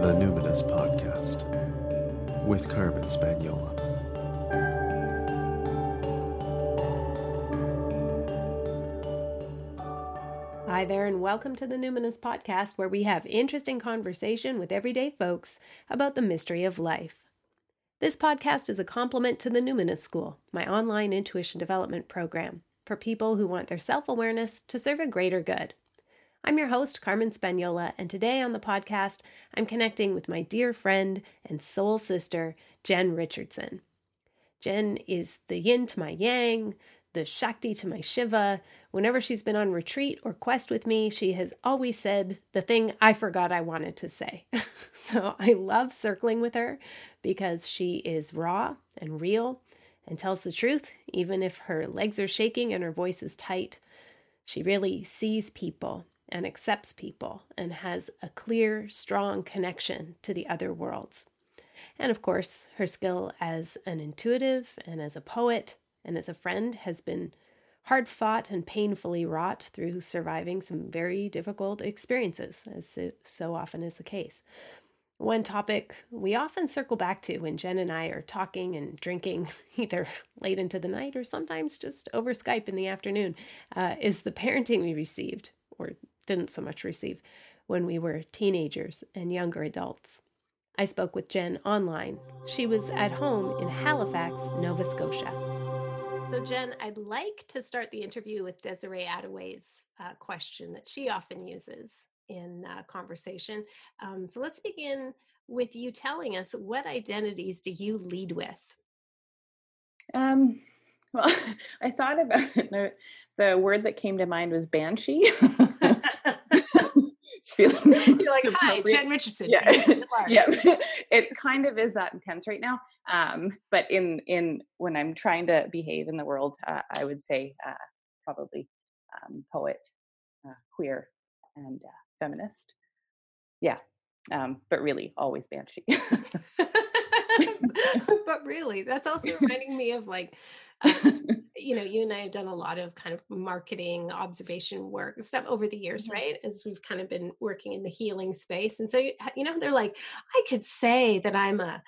The Numinous Podcast with Carmen Spagnola. Hi there, and welcome to the Numinous Podcast, where we have interesting conversation with everyday folks about the mystery of life. This podcast is a complement to the Numinous School, my online intuition development program for people who want their self awareness to serve a greater good. I'm your host, Carmen Spagnola, and today on the podcast, I'm connecting with my dear friend and soul sister, Jenn Richardson. Jenn is the yin to my yang, the Shakti to my Shiva. Whenever she's been on retreat or quest with me, she has always said the thing I forgot I wanted to say. so I love circling with her because she is raw and real and tells the truth, even if her legs are shaking and her voice is tight. She really sees people and accepts people and has a clear, strong connection to the other worlds. And of course, her skill as an intuitive and as a poet and as a friend has been hard fought and painfully wrought through surviving some very difficult experiences, as so, often is the case. One topic we often circle back to when Jenn and I are talking and drinking, either late into the night or sometimes just over Skype in the afternoon, uh, is the parenting we received, or didn't so much receive, when we were teenagers and younger adults. I spoke with Jenn online. She was at home in Halifax, Nova Scotia. So, Jenn, I'd like to start the interview with Desiree Adaway's uh, question that she often uses in uh, conversation. Um, so, let's begin with you telling us what identities do you lead with? Um, well, I thought about it. The, the word that came to mind was banshee. feeling you're like hi jenn richardson yeah. yeah. It kind of is that intense right now um but in in when i'm trying to behave in the world uh, i would say uh, probably um, poet uh, queer and uh, feminist. Yeah um but really always banshee. But really that's also reminding me of like you know, you and I have done a lot of kind of marketing observation work stuff over the years, mm-hmm. right? As we've kind of been working in the healing space. And so, you know, they're like, I could say that I'm a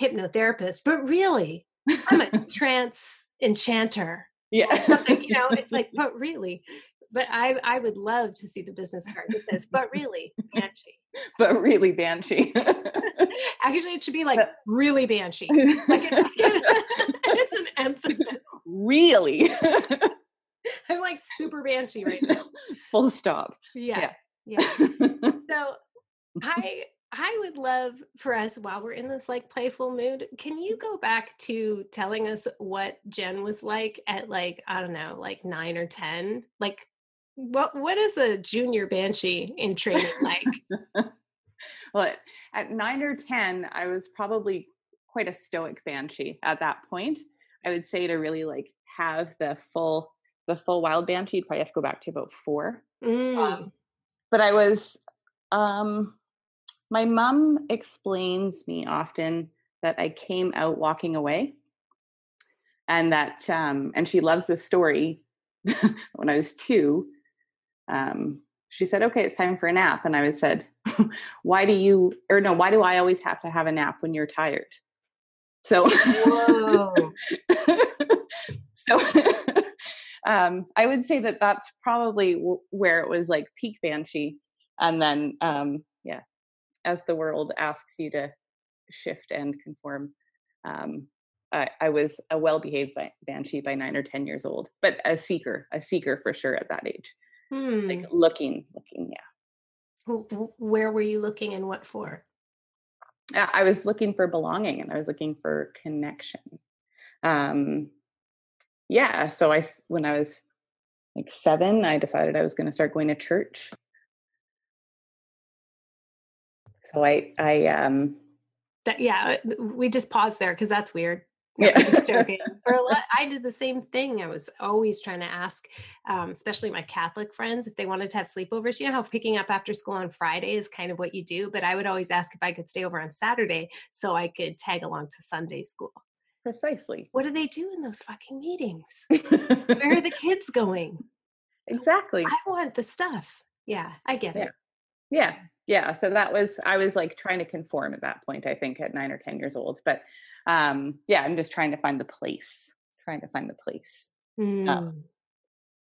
hypnotherapist, but really, I'm a trance enchanter. Yeah. something, you know, it's like, but really, but I I would love to see the business card that says, but really, Banshee. but really Banshee. Actually, it should be like really Banshee. Like it's, it's an emphasis. Really? I'm like super Banshee right now. Full stop. Yeah. Yeah. yeah. so I I would love for us while we're in this like playful mood, can you go back to telling us what Jenn was like at like, I don't know, like nine or 10? Like what what is a junior banshee in training like? well, at nine or ten, I was probably quite a stoic banshee at that point. I would say to really like have the full the full wild banshee, you'd probably have to go back to about four. Mm. Um, but I was um my mom explains me often that I came out walking away and that um and she loves this story when I was two um, she said, "Okay, it's time for a nap." And I was said, "Why do you or no? Why do I always have to have a nap when you're tired?" So, so um, I would say that that's probably w- where it was like peak banshee, and then um, yeah, as the world asks you to shift and conform. Um, I, I was a well-behaved banshee by nine or ten years old, but a seeker, a seeker for sure at that age. Hmm. Like looking, looking, yeah. Where were you looking and what for? I was looking for belonging and I was looking for connection. Um, yeah, so I when I was like seven, I decided I was going to start going to church. So I, I, um, that yeah, uh, we just paused there because that's weird. Yeah. just joking. For a lot, I did the same thing. I was always trying to ask, um, especially my Catholic friends, if they wanted to have sleepovers. You know how picking up after school on Friday is kind of what you do, but I would always ask if I could stay over on Saturday so I could tag along to Sunday school. Precisely. What do they do in those fucking meetings? Where are the kids going? Exactly. I want the stuff. Yeah, I get yeah. it. yeah yeah so that was i was like trying to conform at that point i think at nine or ten years old but um yeah i'm just trying to find the place trying to find the place Mm. um,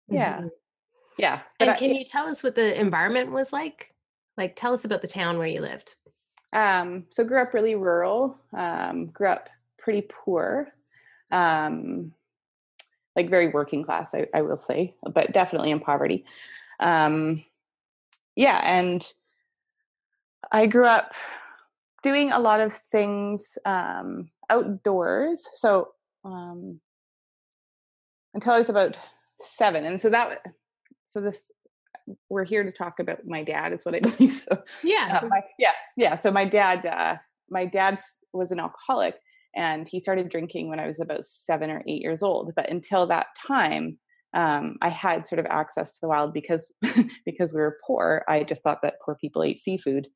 yeah Mhm. yeah And I- can you tell us what the environment was like? Like, tell us about the town where you lived. um so grew up really rural um grew up pretty poor um like very working class I, I will say but definitely in poverty um yeah and i grew up doing a lot of things um outdoors so um until i was about seven and so that so this we're here to talk about my dad is what i believe so Yeah. uh, my, yeah yeah so my dad uh my dad was an alcoholic and he started drinking when i was about seven or eight years old but until that time um, i had sort of access to the wild because because we were poor i just thought that poor people ate seafood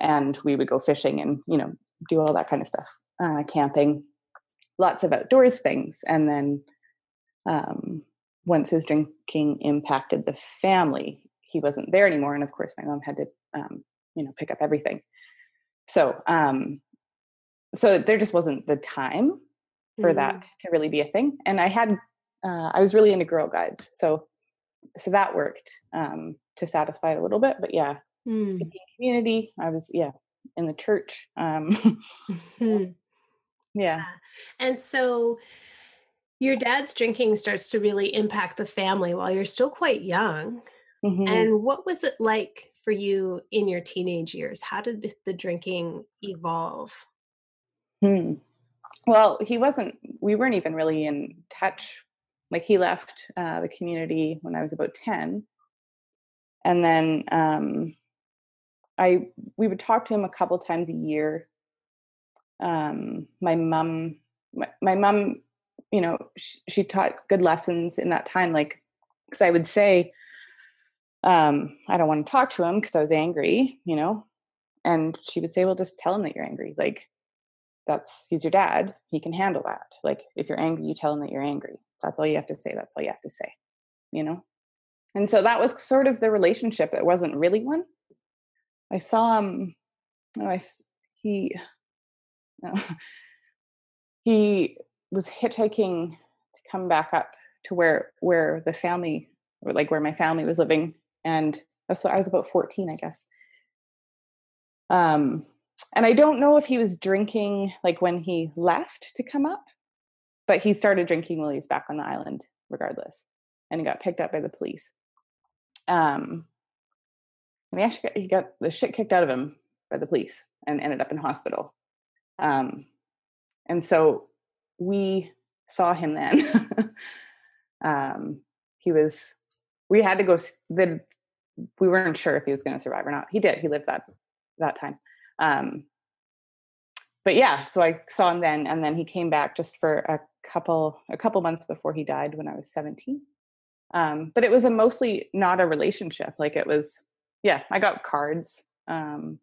and we would go fishing and you know do all that kind of stuff uh, camping lots of outdoors things and then um, once his drinking impacted the family he wasn't there anymore and of course my mom had to um, you know pick up everything so um so there just wasn't the time for Mm. that to really be a thing and i had uh, i was really into girl guides so so that worked um to satisfy a little bit but yeah Mm. community i was yeah in the church um Mhm. yeah And so your dad's drinking starts to really impact the family while you're still quite young. Mhm. And what was it like for you in your teenage years? How did the drinking evolve? Hmm. Well, he wasn't, we weren't even really in touch. Like he left uh, the community when I was about 10. And then um, I, we would talk to him a couple times a year. Um, my mom, my, my mom, you know, she, she taught good lessons in that time. Like, because I would say, um, I don't want to talk to him because I was angry, you know, and she would say, well, just tell him that you're angry. Like, that's he's your dad he can handle that like if you're angry you tell him that you're angry that's all you have to say that's all you have to say you know and so that was sort of the relationship it wasn't really one i saw him oh, I, he no, he was hitchhiking to come back up to where where the family or like where my family was living and so i was about 14 i guess um and I don't know if he was drinking like when he left to come up, but he started drinking while he was back on the island, regardless, and he got picked up by the police. Um, and he actually got, he got the shit kicked out of him by the police and ended up in hospital. Um, and so we saw him then. um, he was. We had to go. The we weren't sure if he was going to survive or not. He did. He lived that that time um but yeah so i saw him then and then he came back just for a couple a couple months before he died when i was 17 um but it was a mostly not a relationship like it was yeah i got cards um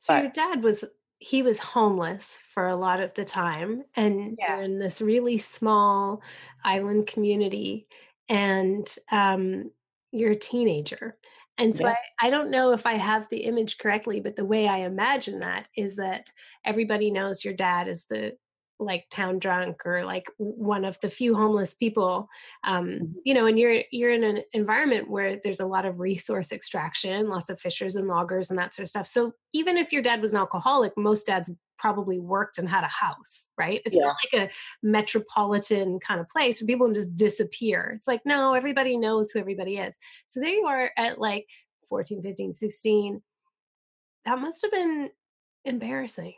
So But- your dad was he was homeless for a lot of the time and Yeah. you're in this really small island community and um you're a teenager. And so Yeah. I, I don't know if I have the image correctly, but the way I imagine that is that everybody knows your dad is the like town drunk or like one of the few homeless people um Mhm. you know and you're you're in an environment where there's a lot of resource extraction lots of fishers and loggers and that sort of stuff. So even if your dad was an alcoholic most dads probably worked and had a house right? It's not like a metropolitan kind of place where people can just disappear. It's like no everybody knows who everybody is. So there you are at like 14 15 16 that must have been embarrassing.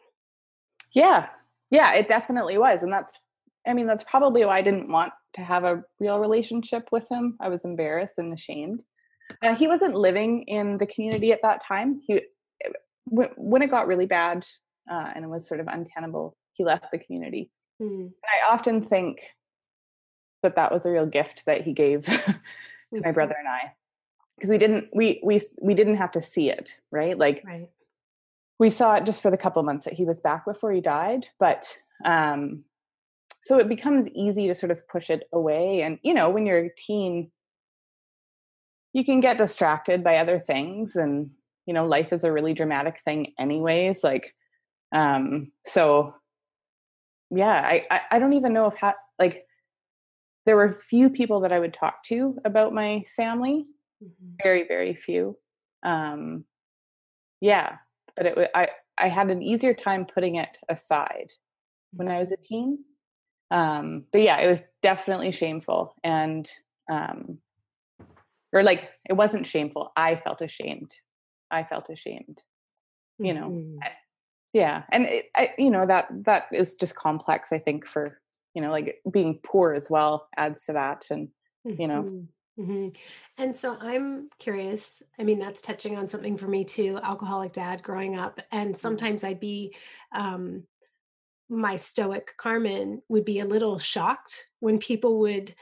Yeah yeah it definitely was and that's i mean that's probably why i didn't want to have a real relationship with him i was embarrassed and ashamed uh, he wasn't living in the community at that time he when, when it got really bad uh, and it was sort of untenable he left the community. And I often think that that was a real gift that he gave to my Mhm. brother and I because we didn't we we we didn't have to see it, right? Like right we saw it just for the couple months that he was back before he died, but um so it becomes easy to sort of push it away and you know, when you're a teen you can get distracted by other things and you know life is a really dramatic thing anyways like um so yeah i i, I don't even know if ha- like there were few people that i would talk to about my family. Mm-hmm. very very few. Um yeah but it was i i had an easier time putting it aside when i was a mm-hmm. teen um but yeah it was definitely shameful and um or like it wasn't shameful i felt ashamed i felt ashamed you know mm-hmm. yeah and it, I, you know that that is just complex i think for you know like being poor as well adds to that and you know mm-hmm. And so I'm curious. I mean, that's touching on something for me too. Alcoholic dad growing up, and mm-hmm. sometimes I'd be, um, my stoic Carmen would be a little shocked when people would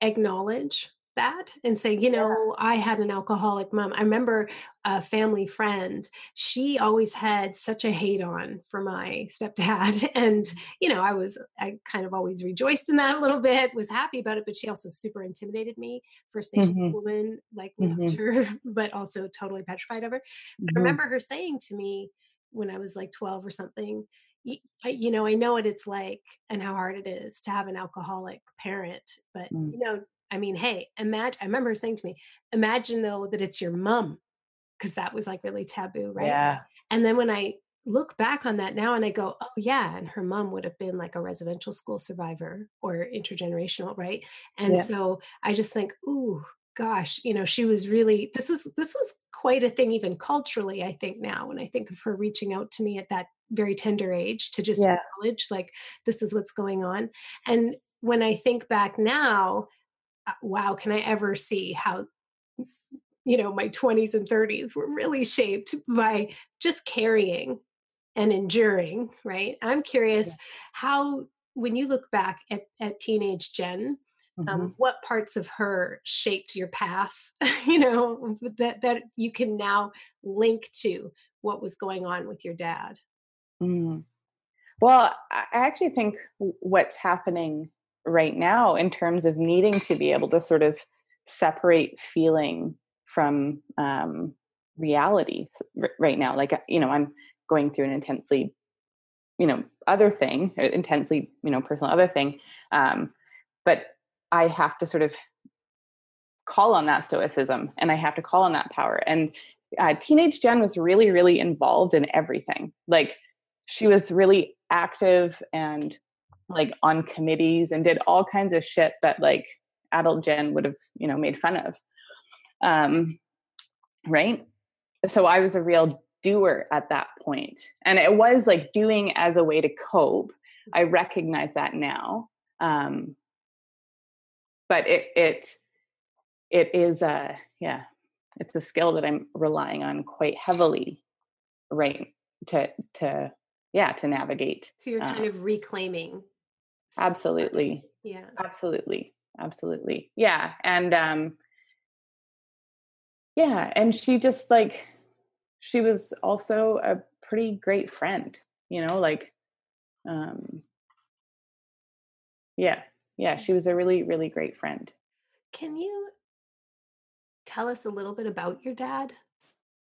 acknowledge that and say, you know, yeah. I had an alcoholic mom. I remember a family friend, she always had such a hate on for my stepdad. And, mm. you know, I was, I kind of always rejoiced in that a little bit, was happy about it, but she also super intimidated me. First Nation mm-hmm. woman, like mm-hmm. her, but also totally petrified of her. But mm-hmm. I remember her saying to me when I was like 12 or something, you know, I know what it's like and how hard it is to have an alcoholic parent, but mm. you know, I mean, hey, imagine, I remember saying to me, imagine though that it's your mom, because that was like really taboo, right? Yeah. And then when I look back on that now and I go, oh, yeah. And her mom would have been like a residential school survivor or intergenerational, right? And yeah. so I just think, ooh, gosh, you know, she was really, this was, this was quite a thing, even culturally, I think now, when I think of her reaching out to me at that very tender age to just yeah. acknowledge like this is what's going on and when i think back now wow, can I ever see how you know my 20s and 30s were really shaped by just carrying and enduring right i'm curious yeah. how when you look back at, at teenage jenn um, mm-hmm. um, what parts of her shaped your path you know that that you can now link to what was going on with your dad mm. well i actually think what's happening right now in terms of needing to be able to sort of separate feeling from um, reality right now like uh, you know i'm going through an intensely you know other thing uh, intensely you know personal other thing um, but i have to sort of call on that stoicism and i have to call on that power. And uh, teenage jenn was really really involved in everything. Like she was really active and like on committees and did all kinds of shit that like adult Jenn would have, you know, made fun of. Um, right. So I was a real doer at that point. And it was like doing as a way to cope. I recognize that now. Um, but it, it, it is a, yeah, it's a skill that I'm relying on quite heavily, right. To, to, yeah, to navigate. So you're kind uh, of reclaiming absolutely. Yeah. Absolutely. Absolutely. Yeah and um yeah and she just like she was also a pretty great friend you know like um yeah. Yeah she was a really really great friend. Can you tell us a little bit about your dad?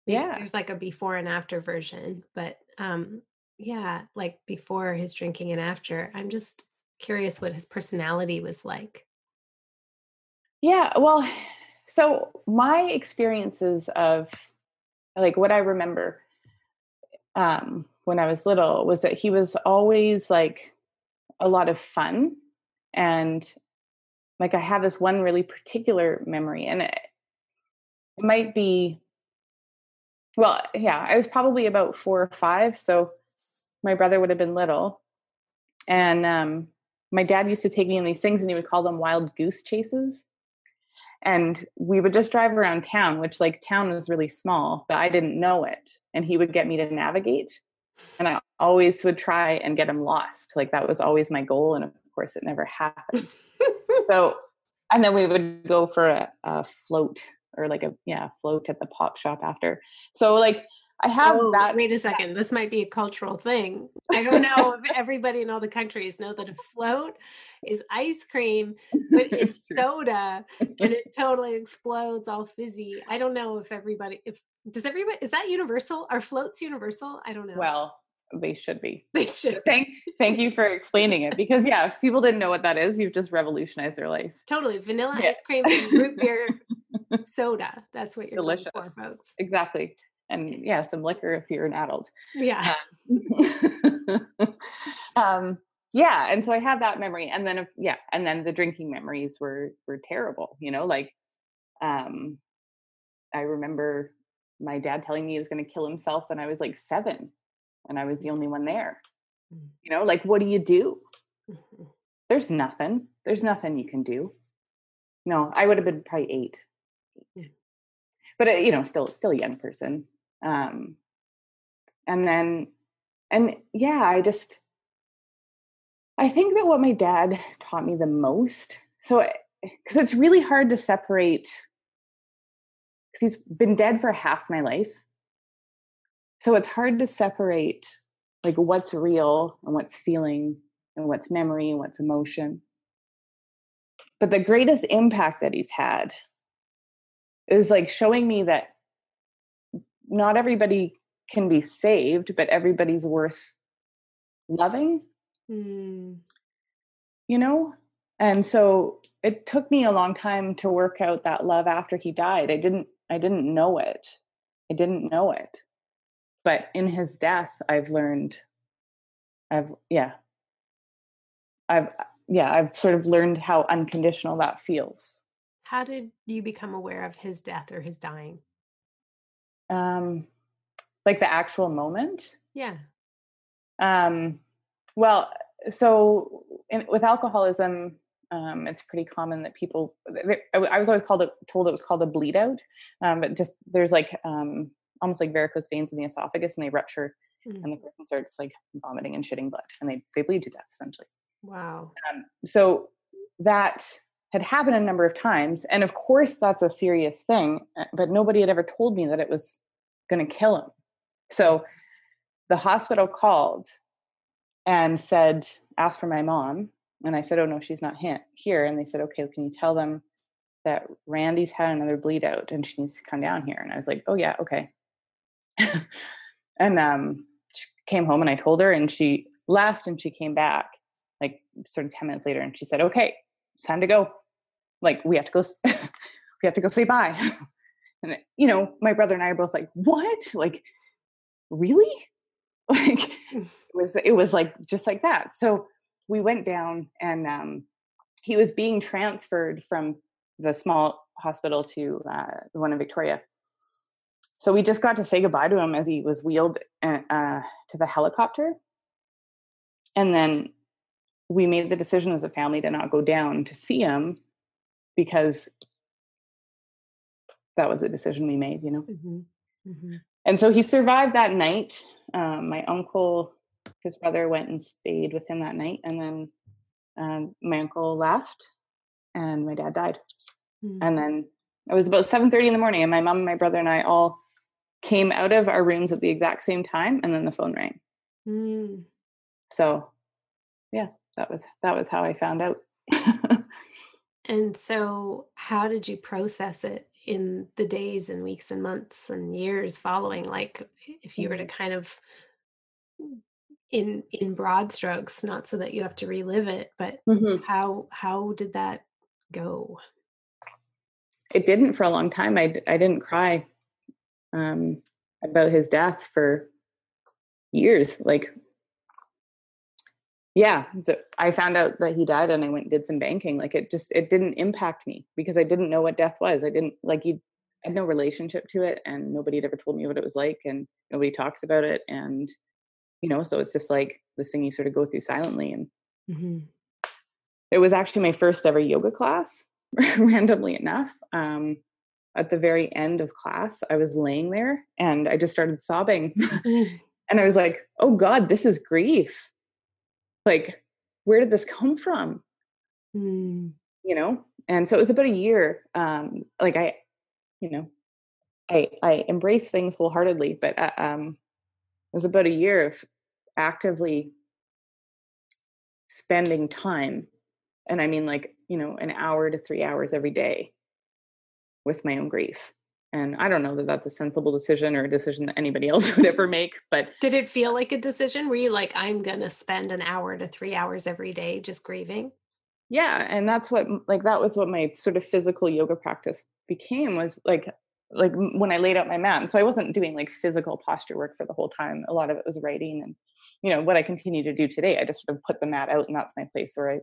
Yeah. there's like a before and after version but um yeah like before his drinking and after i'm just curious what his personality was like. Yeah, well, so my experiences of like what I remember um, when I was little was that he was always like a lot of fun. And like I have this one really particular memory, and it, it might be, well, yeah, I was probably about four or five. So my brother would have been little. And um, my dad used to take me in these things and he would call them wild goose chases. And we would just drive around town which like town was really small but i didn't know it. And he would get me to navigate and i always would try and get him lost. Like that was always my goal and of course it never happened. So and then we would go for a, a float or like a yeah float at the pop shop after. So like I have oh, that. Wait a second. This might be a cultural thing. I don't know if everybody in all the countries know that a float is ice cream, but it's soda and it totally explodes all fizzy. I don't know if everybody, if Does everybody is that universal? Are floats universal? I don't know. Well, they should be. they should. Thank thank you for explaining it because yeah, if people didn't know what that is, you've just revolutionized their life. Totally. Vanilla Yeah. ice cream and root beer soda. That's what you're looking for, Delicious. folks. Exactly. And yeah, some liquor if you're an adult. Yeah. um yeah and so i have that memory and then yeah and then the drinking memories were were terrible you know like um i remember my dad telling me he was going to kill himself when i was like 7 and i was the only one there Mm. you know like what do you do Mhm. there's nothing there's nothing you can do no i would have been probably 8 Mm. but uh, you know still still a young person um and then and yeah i just i think that what my dad taught me the most so because it's really hard to separate because he's been dead for half my life. So it's hard to separate like what's real and what's feeling and what's memory and what's emotion. But the greatest impact that he's had is like showing me that not everybody can be saved but everybody's worth loving. Mm. you know? And so it took me a long time to work out that love after he died. I didn't i didn't know it. I didn't know it. But in his death i've learned i've yeah. I've yeah i've sort of learned how unconditional that feels. How did you become aware of his death or his dying? Um like the actual moment Yeah. Um, well, so in, with alcoholism, um, it's pretty common that people. I, I was always called it, told it was called a bleed out, um, but just there's like um, almost like varicose veins in the esophagus, and they rupture, Mm. and the person starts like vomiting and shitting blood, and they they bleed to death essentially. Wow. Um, so that had happened a number of times, and of course that's a serious thing, uh, but nobody had ever told me that it was going to kill him. So the hospital called and said, asked for my mom. And I said, oh no, she's not here. And they said, okay, can you tell them that Randy's had another bleed out and she needs to come down here? And I was like, oh yeah, okay. and um, she came home and I told her and she left and she came back like sort of 10 minutes later and she said, okay, it's time to go. Like we have to go, we have to go say bye. and you know, my brother and I are both like, what? Like, really? Like it was it was like just like that. So we went down and um he was being transferred from the small hospital to uh, the one in Victoria. So we just got to say goodbye to him as he was wheeled uh, uh, to the helicopter. And then we made the decision as a family to not go down to see him because that was a decision we made, you know. hmm hmm And so he survived that night. Um, my uncle, his brother, went and stayed with him that night, and then um, my uncle left, and my dad died. Mm. And then it was about seven thirty in the morning, and my mom, and my brother, and I all came out of our rooms at the exact same time, and then the phone rang. Mm. So, yeah, that was that was how I found out. And so, how did you process it in the days and weeks and months and years following? Like, if you were to kind of, in in broad strokes, not so that you have to relive it, but Mhm. how how did that go? It didn't for a long time. i i didn't cry um, about his death for years. Like, yeah, the, I found out that he died, and I went and did some banking. Like, it just it didn't impact me because I didn't know what death was. I didn't like you. I had no relationship to it, and nobody had ever told me what it was like, and nobody talks about it, and you know, so it's just like this thing you sort of go through silently. And hmm it was actually my first ever yoga class, randomly enough. Um, at the very end of class, I was laying there and I just started sobbing. and I was like, oh God, this is grief. Like, where did this come from? Mm. You know? And so it was about a year. Um, like I, you know, I I embrace things wholeheartedly, but uh, um, it was about a year of actively spending time and i mean like you know an hour to three hours every day with my own grief and i don't know that that's a sensible decision or a decision that anybody else would ever make but did it feel like a decision? Were you like i'm gonna spend an hour to three hours every day just grieving? Yeah and that's what like that was what my sort of physical yoga practice became was like like when i laid out my mat and so i wasn't doing like physical posture work for the whole time. A lot of it was writing and you know what i continue to do today i just sort of put the mat out and that's my place where i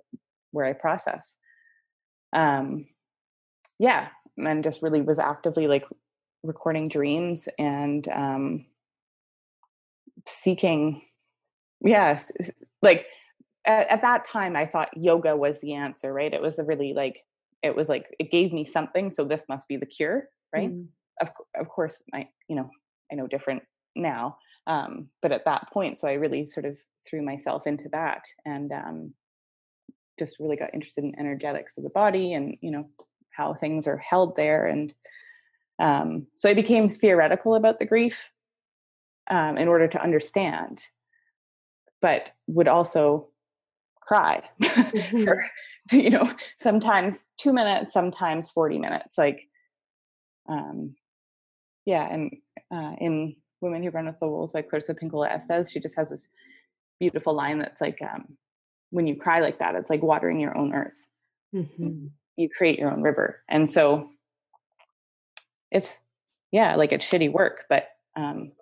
where i process. Um yeah and just really was actively like recording dreams and um seeking yes like at, at, that time i thought yoga was the answer right it was a really like it was like it gave me something so this must be the cure right mm. of, of course i you know i know different now um but at that point so i really sort of threw myself into that and um just really got interested in energetics of the body and you know how things are held there and um, so i became theoretical about the grief um, in order to understand but would also cry mm-hmm. for you know sometimes two minutes sometimes 40 minutes like um yeah and uh, in women who run with the wolves by clarissa pinkola estes she just has this beautiful line that's like um when you cry like that it's like watering your own earth mm-hmm. You create your own river and so it's yeah like it's shitty work but um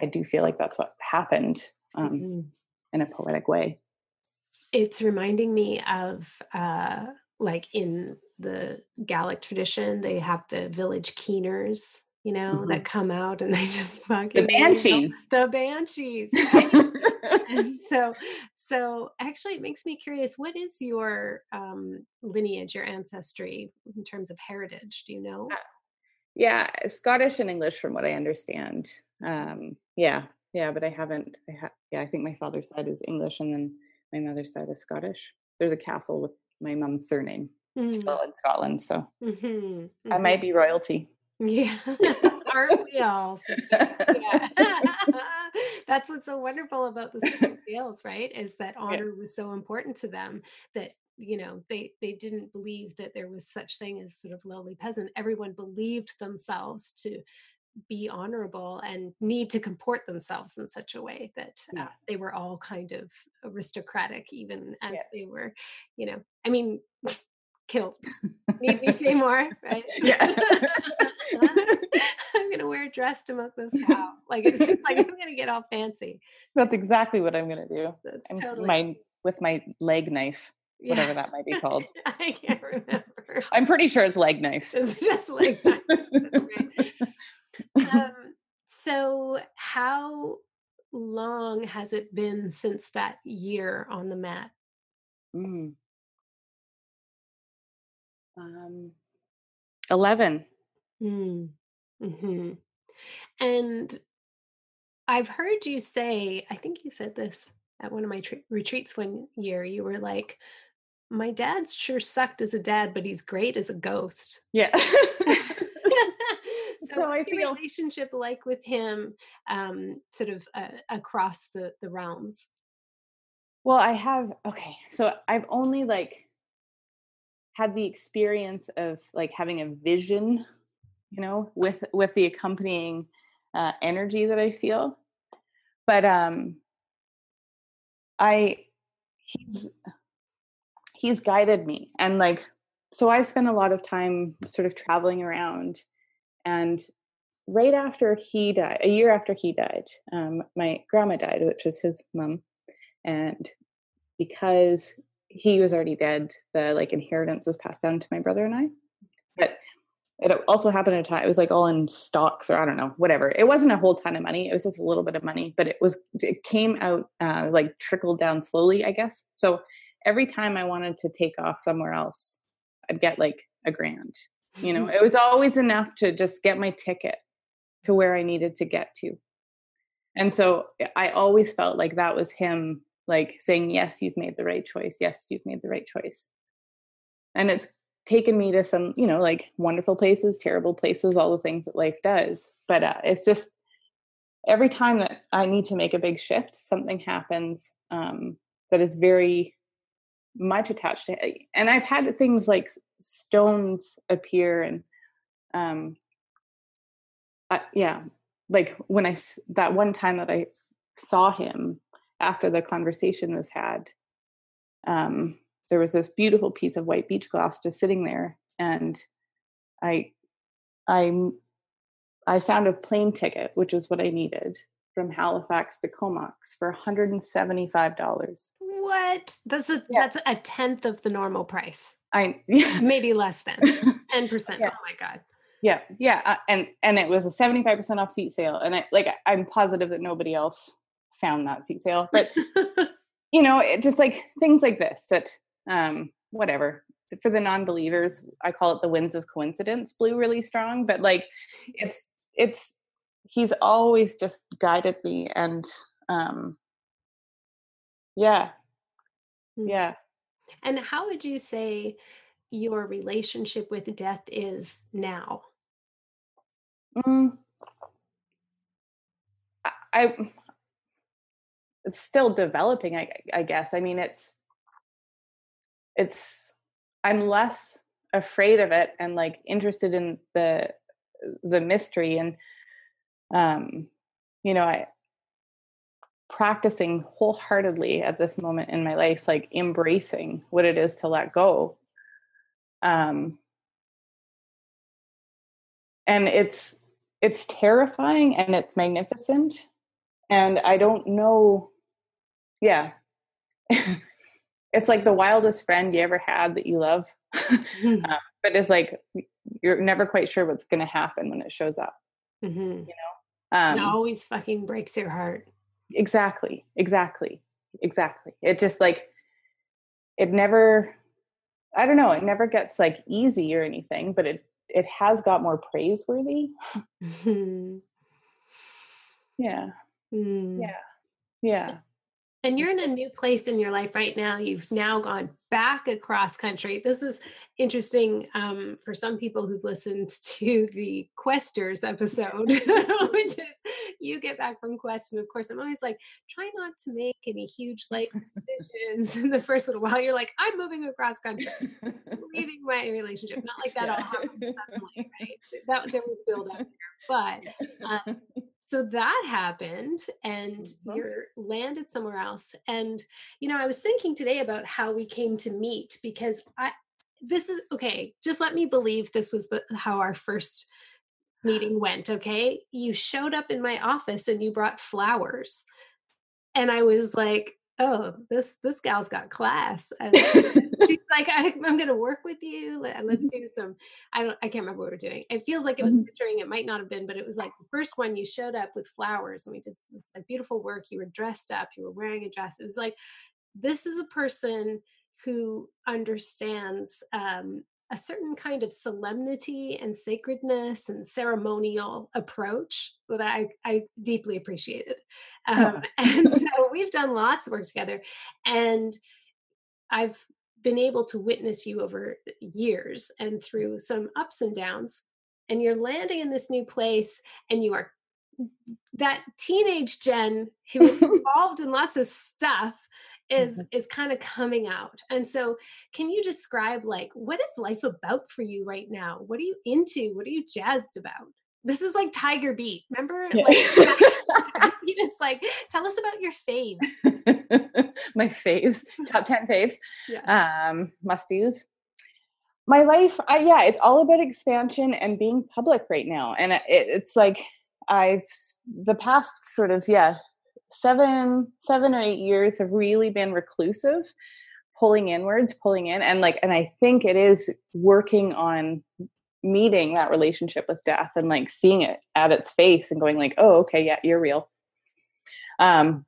i do feel like that's what happened um mm-hmm. in a poetic way it's reminding me of uh like in the Gaelic tradition, they have the village keeners, you know, mm-hmm. that come out and they just fucking the banshees, the banshees. and so, so actually, it makes me curious. What is your um, lineage, your ancestry in terms of heritage? Do you know? Uh, yeah, Scottish and English, from what I understand. Um, yeah, yeah, but I haven't. I ha- yeah, I think my father's side is English, and then my mother's side is Scottish. There's a castle with my mom's surname mm. still in Scotland, so mm-hmm. Mm-hmm. I might be royalty. Yeah, aren't we all? yeah. That's what's so wonderful about the Scales, right? Is that honor yeah. was so important to them that you know they they didn't believe that there was such thing as sort of lowly peasant. Everyone believed themselves to be honorable and need to comport themselves in such a way that uh, they were all kind of aristocratic even as yeah. they were you know i mean kilts need we say more right yeah gonna wear a dress to milk this cow like it's just like i'm gonna get all fancy that's exactly what i'm gonna do that's I'm totally my with my leg knife yeah. whatever that might be called i can't remember i'm pretty sure it's leg knife it's just leg knife um, so, how long has it been since that year on the mat? Mm. Um, 11. Mm. Hmm And I've heard you say, I think you said this at one of my tr- retreats one year. You were like, my dad's sure sucked as a dad, but he's great as a ghost. Yeah. so, so what's your relationship like with him um, sort of uh, across the the realms well i have okay so i've only like had the experience of like having a vision you know with with the accompanying uh, energy that i feel but um i he's he's guided me and like so i spend a lot of time sort of traveling around and right after he died, a year after he died, um, my grandma died, which was his mom. And because he was already dead, the like inheritance was passed down to my brother and I. But it also happened at a time, it was like all in stocks or I don't know, whatever. It wasn't a whole ton of money. It was just a little bit of money, but it was, it came out uh, like trickled down slowly, I guess. So every time I wanted to take off somewhere else, I'd get like a grand you know, it was always enough to just get my ticket to where I needed to get to. And so eh, I always felt like that was him like saying, Yes, you've made the right choice. Yes, you've made the right choice. And it's taken me to some, you know, like wonderful places, terrible places, all the things that life does. But uh, it's just every time that I need to make a big shift, something happens um, that is very much attached to it. And I've had things like stones appear and um uh, yeah, like when I that one time that I saw him after the conversation was had, um, there was this beautiful piece of white beach glass just sitting there, and I, I, I found a plane ticket, which was what I needed from Halifax to Comox for $175. What? That's a yeah. that's a tenth of the normal price. I yeah. maybe less than 10%. Yeah. Oh my god. Yeah. Yeah, uh, and and it was a 75% off seat sale and I like I'm positive that nobody else found that seat sale, but you know, it just like things like this that um whatever. For the non-believers i call it the winds of coincidence blew really strong but like it's it's he's always just guided me and um yeah. Hmm. yeah. And how would you say your relationship with death is now? Mm, I, I it's still developing I, I guess. I mean it's it's i'm less afraid of it and like interested in the the mystery and um you know i practicing wholeheartedly at this moment in my life like embracing what it is to let go. Um and it's it's terrifying and it's magnificent and i don't know yeah it's like the wildest friend you ever had that you love mm-hmm. uh, but it's like you're never quite sure what's going to happen when it shows up mm-hmm. you know um, it always fucking breaks your heart exactly exactly exactly it just like it never i don't know it never gets like easy or anything but it it has got more praiseworthy mm-hmm. yeah mm. yeah yeah and you're in a new place in your life right now. You've now gone back across country. This is interesting um, for some people who've listened to the Questers episode, which is you get back from Quest. And of course, I'm always like, try not to make any huge life decisions in the first little while. You're like, I'm moving across country, leaving my relationship. Not like that all happened suddenly, right? That there was build up there. But um, so that happened and mm-hmm. you're landed somewhere else and you know i was thinking today about how we came to meet because i this is okay just let me believe this was the how our first meeting went okay you showed up in my office and you brought flowers and i was like oh this this gal's got class and she's like I, am gonna work with you let's mm-hmm. do some i don't i can't remember what we are doing it feels like it was picturing mm-hmm. it might not have been but it was like the first one you showed up with flowers and we did this like beautiful work you were dressed up you were wearing a dress it was like this is a person who understands um, a certain kind of solemnity and sacredness and ceremonial approach that I, I deeply appreciated. Um, and so we've done lots of work together. And I've been able to witness you over years and through some ups and downs. And you're landing in this new place and you are that teenage Jenn who is involved in lots of stuff is mm-hmm. is kind of coming out and so can you describe like what is life about for you right now what are you into what are you jazzed about this is like tiger beat remember yeah. like, it's like tell us about your faves. My faves top 10 faves. Yeah. um must use my life I, yeah it's all about expansion and being public right now. And it, it's like i've the past sort of yeah seven seven or eight years have really been reclusive pulling inwards pulling in. And like and i think it is working on meeting that relationship with death and like seeing it at its face and going like oh okay yeah you're real. Um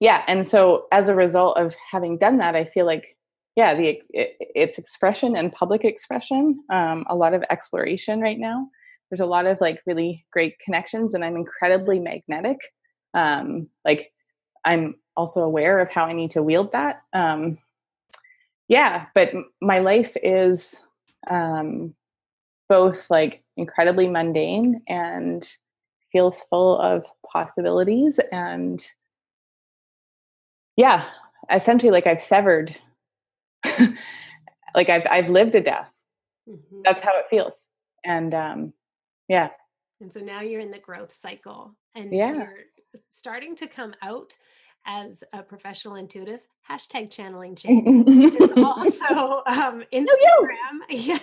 yeah and so as a result of having done that i feel like yeah the it, it's expression and public expression um a lot of exploration right now. There's a lot of like really great connections and i'm incredibly magnetic. Um, like i'm also aware of how i need to wield that. Um, yeah but my life is um, both like incredibly mundane and feels full of possibilities and yeah essentially like i've severed like i've i've lived a death mm-hmm. that's how it feels and um yeah And so now you're in the growth cycle and Yeah. you're starting to come out as a professional intuitive. Hashtag channeling change. There's also um, Instagram. Yeah.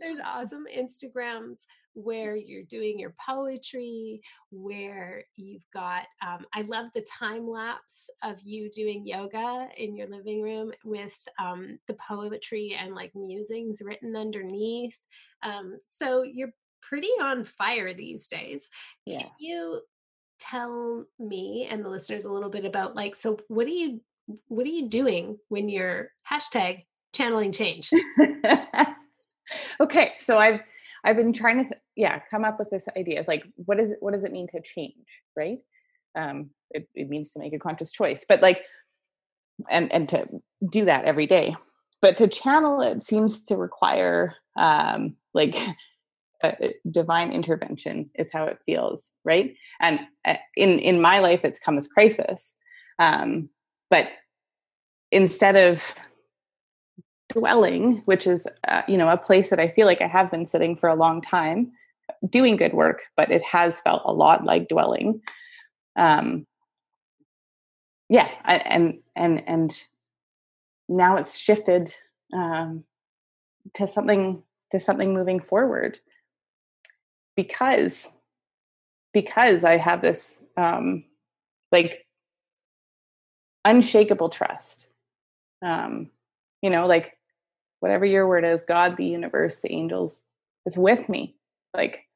There's awesome Instagrams where you're doing your poetry, where you've got. Um, I love the time lapse of you doing yoga in your living room with um, the poetry and like musings written underneath. Um, so you're pretty on fire these days. Yeah. Can you tell me and the listeners a little bit about like so what are you what are you doing when you're hashtag channeling change okay, so I've I've been trying to yeah come up with this idea. It's like what is it, what does it mean to change, right? Um, it, it means to make a conscious choice, but like and and to do that every day. But to channel it seems to require um, like a, a divine intervention is how it feels, right? And uh, in in my life, it's come as crisis. Um, but instead of dwelling, which is uh, you know a place that I feel like I have been sitting for a long time, doing good work, but it has felt a lot like dwelling. Um, yeah, I, and and and now it's shifted um, to something to something moving forward because because I have this um, like unshakable trust. Um, you know, like whatever your word is, God, the universe, the angels is with me. Like,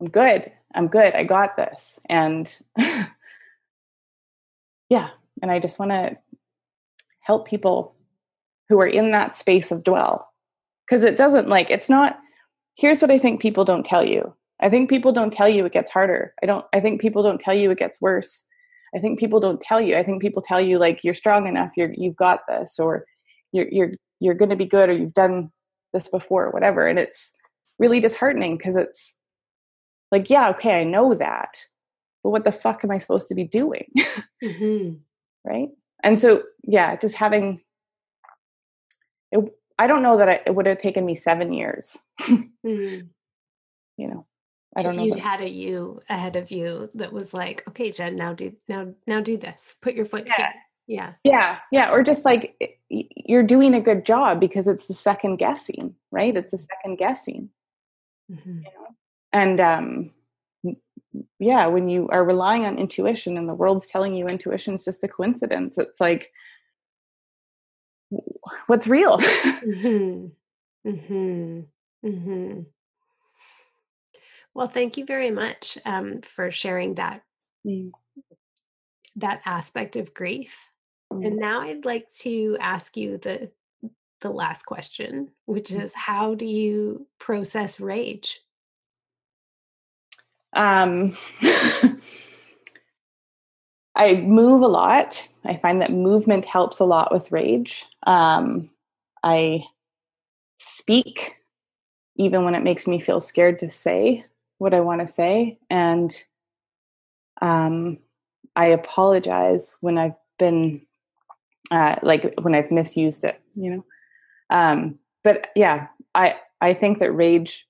I'm good. I'm good. I got this. And yeah, and I just want to help people who are in that space of dwell. Because it doesn't like, it's not, here's what I think people don't tell you. I think people don't tell you it gets harder. I don't, I think people don't tell you it gets worse. I think people don't tell you. I think people tell you like you're strong enough, you're you've got this, or you're you're you're going to be good, or you've done this before, or whatever. And it's really disheartening because it's like, yeah, okay, I know that, but what the fuck am I supposed to be doing, Mhm. right? And so, yeah, just having. It, I don't know that I, it would have taken me seven years. Mhm. You know, I don't if know. you'd had a you ahead of you that was like okay jenn now do now now do this put your foot Yeah. here yeah yeah yeah or just like you're doing a good job because it's the second guessing right it's the second guessing Mhm. you know and um yeah when you are relying on intuition and the world's telling you intuition's just a coincidence it's like what's real Mhm. Mhm. Mhm. Well, thank you very much um, for sharing that Mm. that aspect of grief. Mm. And now I'd like to ask you the the last question, which Mm. is how do you process rage? um i move a lot. I find that movement helps a lot with rage. Um i speak even when it makes me feel scared to say what i want to say. And um i apologize when i've been uh like when i've misused it you know? Um but yeah i i think that rage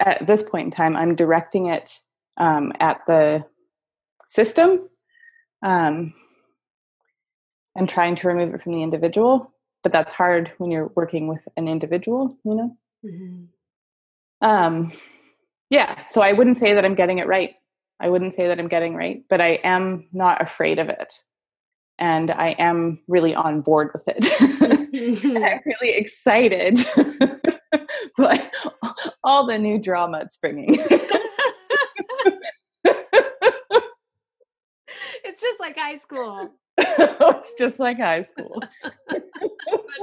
at this point in time, I'm directing it um, at the system um, and trying to remove it from the individual. But that's hard when you're working with an individual, you know? Mhm. Um, yeah, so I wouldn't say that I'm getting it right. I wouldn't say that I'm getting right, but I am not afraid of it. And I am really on board with it. I'm really excited by all the new drama it's bringing. it's just like high school, it's just like high school. but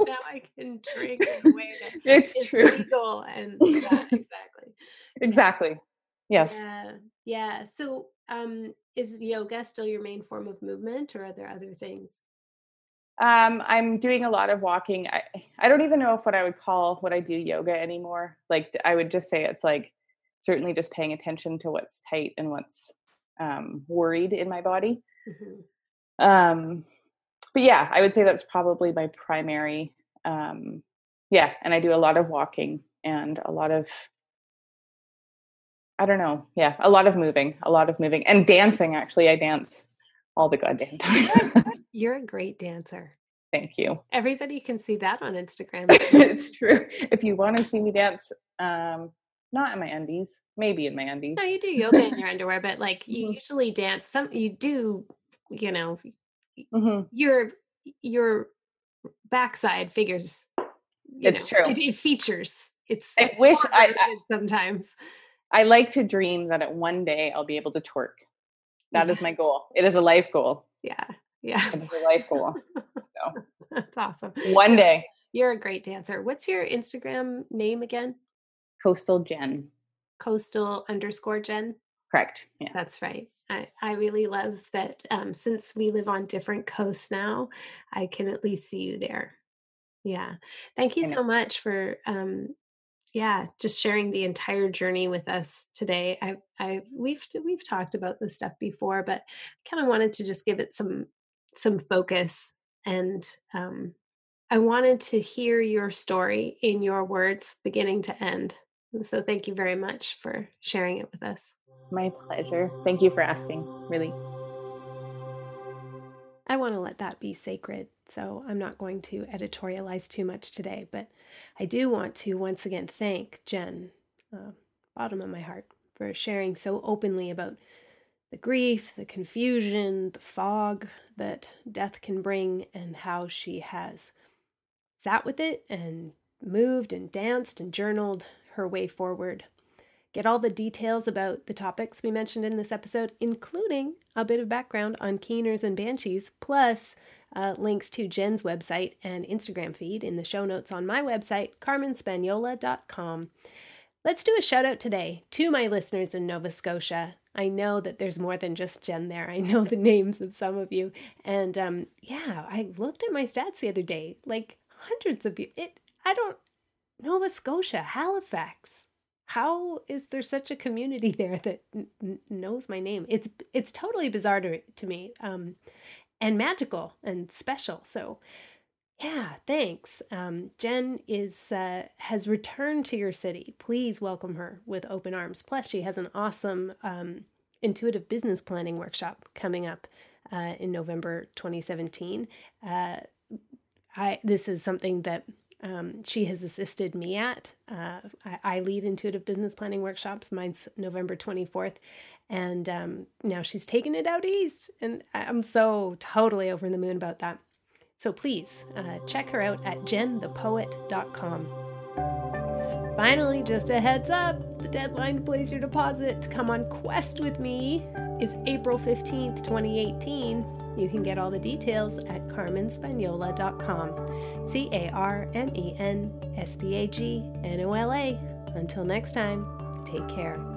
now I can drink in a way that It's true. legal and yeah, exactly. Exactly. Yes. Yeah, yeah. So, um, is yoga still your main form of movement, or are there other things? Um, I'm doing a lot of walking. I, I don't even know if what I would call what I do yoga anymore. Like I would just say it's like certainly just paying attention to what's tight and what's um, worried in my body. Mhm. Um, but yeah, I would say that's probably my primary. Um, yeah, and I do a lot of walking and a lot of I don't know. Yeah, a lot of moving, a lot of moving, and dancing. Actually, I dance all the goddamn time. You're a great dancer. Thank you. Everybody can see that on Instagram. it's true. If you want to see me dance, um, not in my undies, maybe in my undies. No, you do yoga in your underwear, but like you Mhm. usually dance. Some you do, you know, Mhm. your your backside figures. It's know, true. It, it features. It's. I wish I- I- sometimes. I like to dream that at one day I'll be able to twerk. That is my goal. It is a life goal. Yeah, yeah, It is a life goal. So that's awesome. one day, You're a great dancer. What's your Instagram name again? Coastal Jenn. Coastal underscore Jenn. Correct. Yeah. That's right. I, I really love that um, since we live on different coasts now, I can at least see you there. Yeah. Thank you so much for um yeah, just sharing the entire journey with us today. I I we've we've talked about this stuff before, but I kind of wanted to just give it some some focus and um I wanted to hear your story in your words beginning to end. And So thank you very much for sharing it with us. My pleasure. Thank you for asking. Really. I want to let that be sacred, so I'm not going to editorialize too much today, but I do want to once again thank Jenn, uh, bottom of my heart, for sharing so openly about the grief, the confusion, the fog that death can bring, and how she has sat with it and moved and danced and journaled her way forward. Get all the details about the topics we mentioned in this episode, including a bit of background on Keeners and Banshees, plus uh, links to Jenn's website and Instagram feed in the show notes on my website, carmenspagnola.com. Let's do a shout out today to my listeners in Nova Scotia. I know that there's more than just Jenn there. I know the names of some of you. And um, yeah, I looked at my stats the other day, like hundreds of you. It, I don't, Nova Scotia, Halifax. How is there such a community there that n- knows my name? It's it's totally bizarre to, to me, um, and magical and special. So, yeah, thanks. Um, Jenn is uh, has returned to your city. Please welcome her with open arms. Plus, she has an awesome um, intuitive business planning workshop coming up uh, in November 2017. Uh, I this is something that um, she has assisted me at. Uh, I, I lead intuitive business planning workshops. Mine's November 24th. And um, now she's taken it out east. And I'm so totally over the moon about that. So please uh, check her out at jennthepoet.com. Finally, just a heads up the deadline to place your deposit to come on Quest with me is April 15th, 2018. You can get all the details at carmenspagnola.com. C A R M E N S P A G N O L A. Until next time, take care.